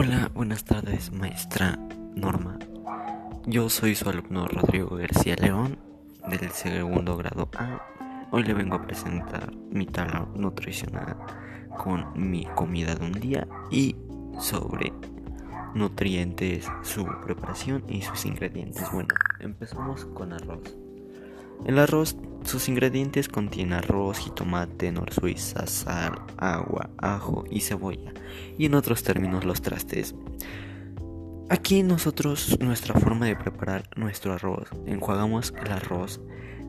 Hola, buenas tardes, maestra Norma. Yo soy su alumno Rodrigo García León del segundo grado A. Hoy le vengo a presentar mi tabla nutricional con mi comida de un día y sobre nutrientes, su preparación y sus ingredientes. Bueno, empezamos con arroz. El arroz, sus ingredientes contienen arroz, jitomate, nor suiza, sal, agua, ajo y cebolla, y en otros términos los trastes. Aquí nosotros, nuestra forma de preparar nuestro arroz, enjuagamos el arroz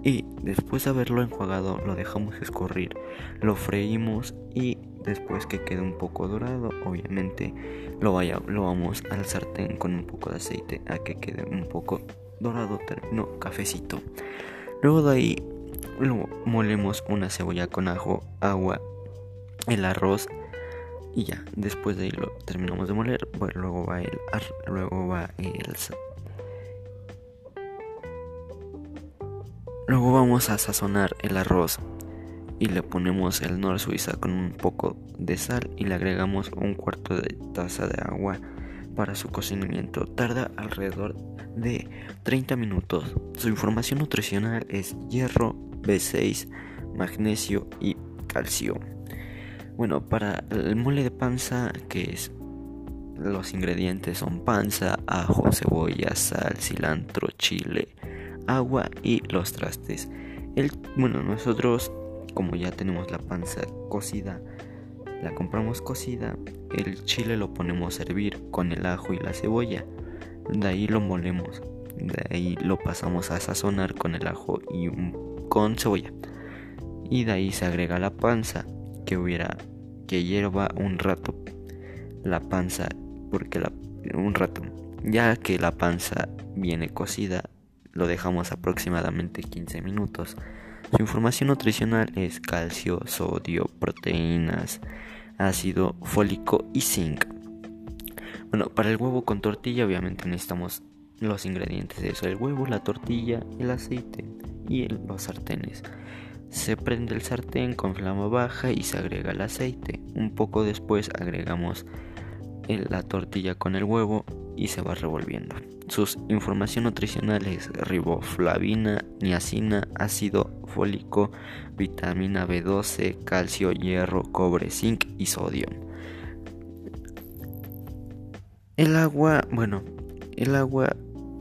y después de haberlo enjuagado lo dejamos escurrir, lo freímos y después que quede un poco dorado, obviamente lo, vamos al sartén con un poco de aceite a que quede un poco dorado, no cafecito. Luego de ahí lo molemos una cebolla con ajo, agua, el arroz y ya. Después de ahí lo terminamos de moler. Bueno, luego va el luego va el Luego vamos a sazonar el arroz y le ponemos el nor suiza con un poco de sal y le agregamos un cuarto de taza de agua para su cocinamiento. Tarda alrededor de 30 minutos. Su información nutricional es hierro, B6, magnesio y calcio. Bueno, para el mole de panza, que es los ingredientes son panza, ajo, cebolla, sal, cilantro, chile, agua y los trastes. El, bueno, nosotros como ya tenemos la panza cocida, la compramos cocida, el chile lo ponemos a hervir con el ajo y la cebolla. De ahí lo molemos. De ahí lo pasamos a sazonar con el ajo y con cebolla. Y de ahí se agrega la panza que hubiera que hierva un rato la panza porque un rato ya que la panza viene cocida lo dejamos aproximadamente 15 minutos su información nutricional es calcio, sodio, proteínas, ácido fólico y zinc. Bueno, para el huevo con tortilla obviamente necesitamos los ingredientes de eso, el huevo, la tortilla, el aceite y los sartenes. Se prende el sartén con flama baja y se agrega el aceite. Un poco después agregamos la tortilla con el huevo y se va revolviendo. Sus información nutricional es riboflavina, niacina, ácido fólico, vitamina B12, calcio, hierro, cobre, zinc y sodio. El agua, bueno, el agua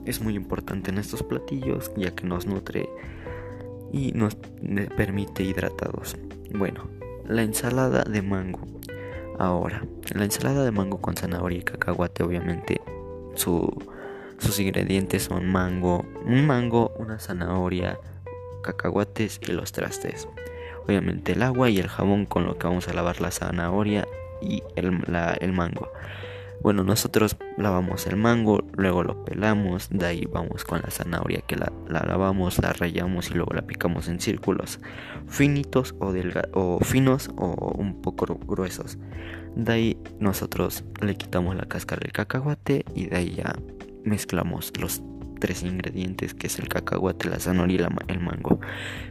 es muy importante en estos platillos ya que nos nutre y nos permite hidratados. Bueno, la ensalada de mango. Ahora, la ensalada de mango con zanahoria y cacahuate obviamente su sus ingredientes son mango, un mango, una zanahoria, cacahuates y los trastes. Obviamente el agua y el jabón con lo que vamos a lavar la zanahoria y el mango. Bueno, nosotros lavamos el mango, luego lo pelamos, de ahí vamos con la zanahoria que la, lavamos, la rayamos y luego la picamos en círculos finitos o, o finos o un poco gruesos. De ahí nosotros le quitamos la cáscara del cacahuate y de ahí ya mezclamos los tres ingredientes que es el cacahuate, la zanahoria y el mango.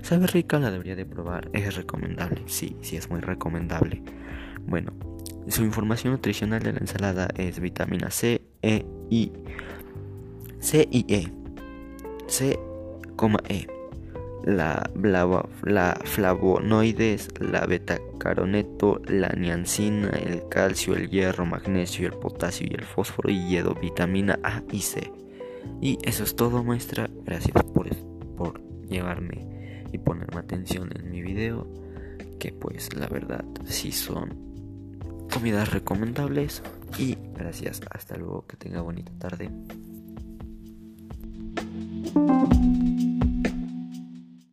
Sabe rica, la debería de probar, es recomendable, sí, sí es muy recomendable. Bueno, su información nutricional de la ensalada es vitamina C, E y C y E. C, E la, la flavonoides, la la niacina, el calcio, el hierro, magnesio, el potasio y el fósforo y hierro, vitamina A y C. Y eso es todo, maestra. Gracias por, por llevarme y ponerme atención en mi video. Que pues la verdad sí son comidas recomendables. Y gracias. Hasta luego. Que tenga bonita tarde.